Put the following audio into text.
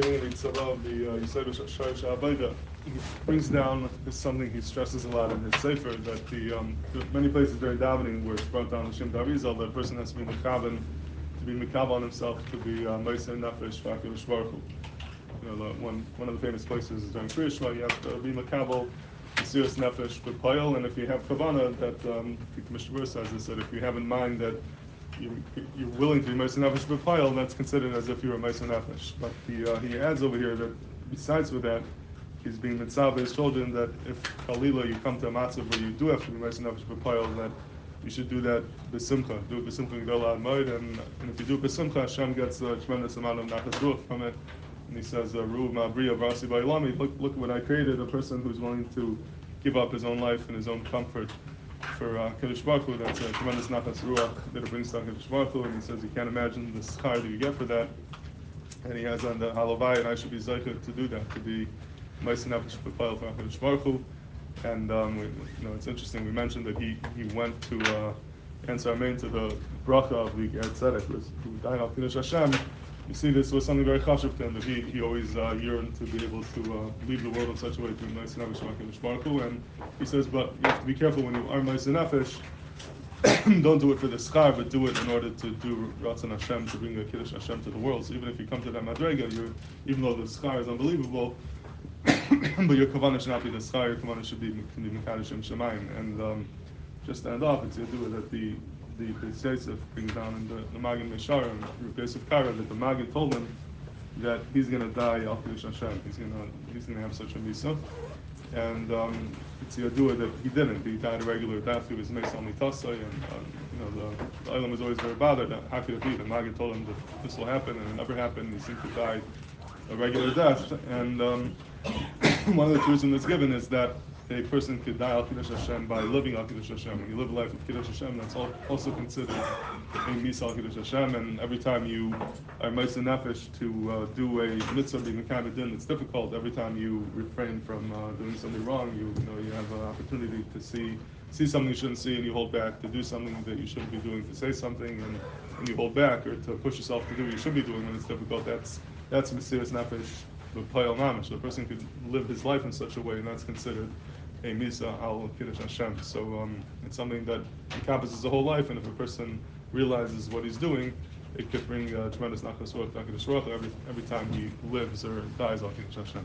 the the uh, Yisrael he brings down something he stresses a lot in his Sefer, that the, um, the many places during davening where it's brought down Hashem Darizal, that a person has to be Mekavan, to be Mekav on himself, to be Meisei Nefesh, Vakiv Baruch You know, the, one, one of the famous places is during Kriya Shema, you have to be Mekabel, serious Nefesh, with and if you have Kavana, that, um, the Commissioner says this, that if you have in mind that you, you're willing to be Meisei Nefesh b'Payal, that's considered as if you're a Meisei Nefesh. But the, uh, he adds over here that besides with that, he's being mitzvah his children that if Kalila you come to a matzah where you do have to be Meisei Nefesh b'Payal, that you should do that b'simcha, do it b'simcha gdola and, and if you do it b'simcha, Hashem gets a tremendous amount of nachas ruach from it. And he says, Ru Ma'briya Vrasi Ba'ilami, look, look what I created, a person who's willing to give up his own life and his own comfort for uh, Kadosh Baruch Hu, that's a tremendous nachas ruach that it brings down Kadosh Baruch Hu, and he says you can't imagine the schar that you get for that. And he has on the halavai, and I should be zeicha to do that, to be ma'aser nefesh b'payil for Kadosh Baruch Hu. And um, we, you know, it's interesting. We mentioned that he, he went to uh, answer amen to the bracha of the Ger Tzedek, who died on Kiddush Hashem. You see, this was something very chashuv to him that he, he always uh, yearned to be able to uh, leave the world in such a way to ma'aser nefesh. And he says, but you have to be careful when you are ma'aser nefesh. don't do it for the schar, but do it in order to do Ratzon Hashem, to bring the Kiddush Hashem to the world. So even if you come to that Madrega, you're, even though the schar is unbelievable, but your kavanah should not be the schar, your kavanah should be Mekadosh Shemayim. And um, just to end off, it's Yadua that the the Beis Yosef brings down in the, the Maggid Meshar, Yosef Karo, that the Maggid told him that he's going to die al Hashem. He's going to he's going to have such a misa. And um, it's Yadua that he didn't. He died a regular death. He was Tasai, and um, you know the, the Island was always very bothered. How could it be? The Maggid told him that this will happen, and it never happened. He seemed to die a regular death. And um, one of the truths that's given is that a person could die al Kiddush Hashem by living al Kiddush Hashem. When you live a life of Kiddush Hashem, that's also considered a misa al Kiddush Hashem. And every time you are ma'aser nefesh to uh, do a mitzvah being kind din, it's difficult. Every time you refrain from uh, doing something wrong, you, you know you have an opportunity to see see something you shouldn't see, and you hold back to do something that you shouldn't be doing, to say something, and, and you hold back, or to push yourself to do what you should be doing when it's difficult. That's that's serious nefesh the person could live his life in such a way, and that's considered a misa al kiddush Hashem. So um, it's something that encompasses the whole life, and if a person realizes what he's doing, it could bring uh, tremendous nachas ruach, every every time he lives or dies al kiddush Hashem.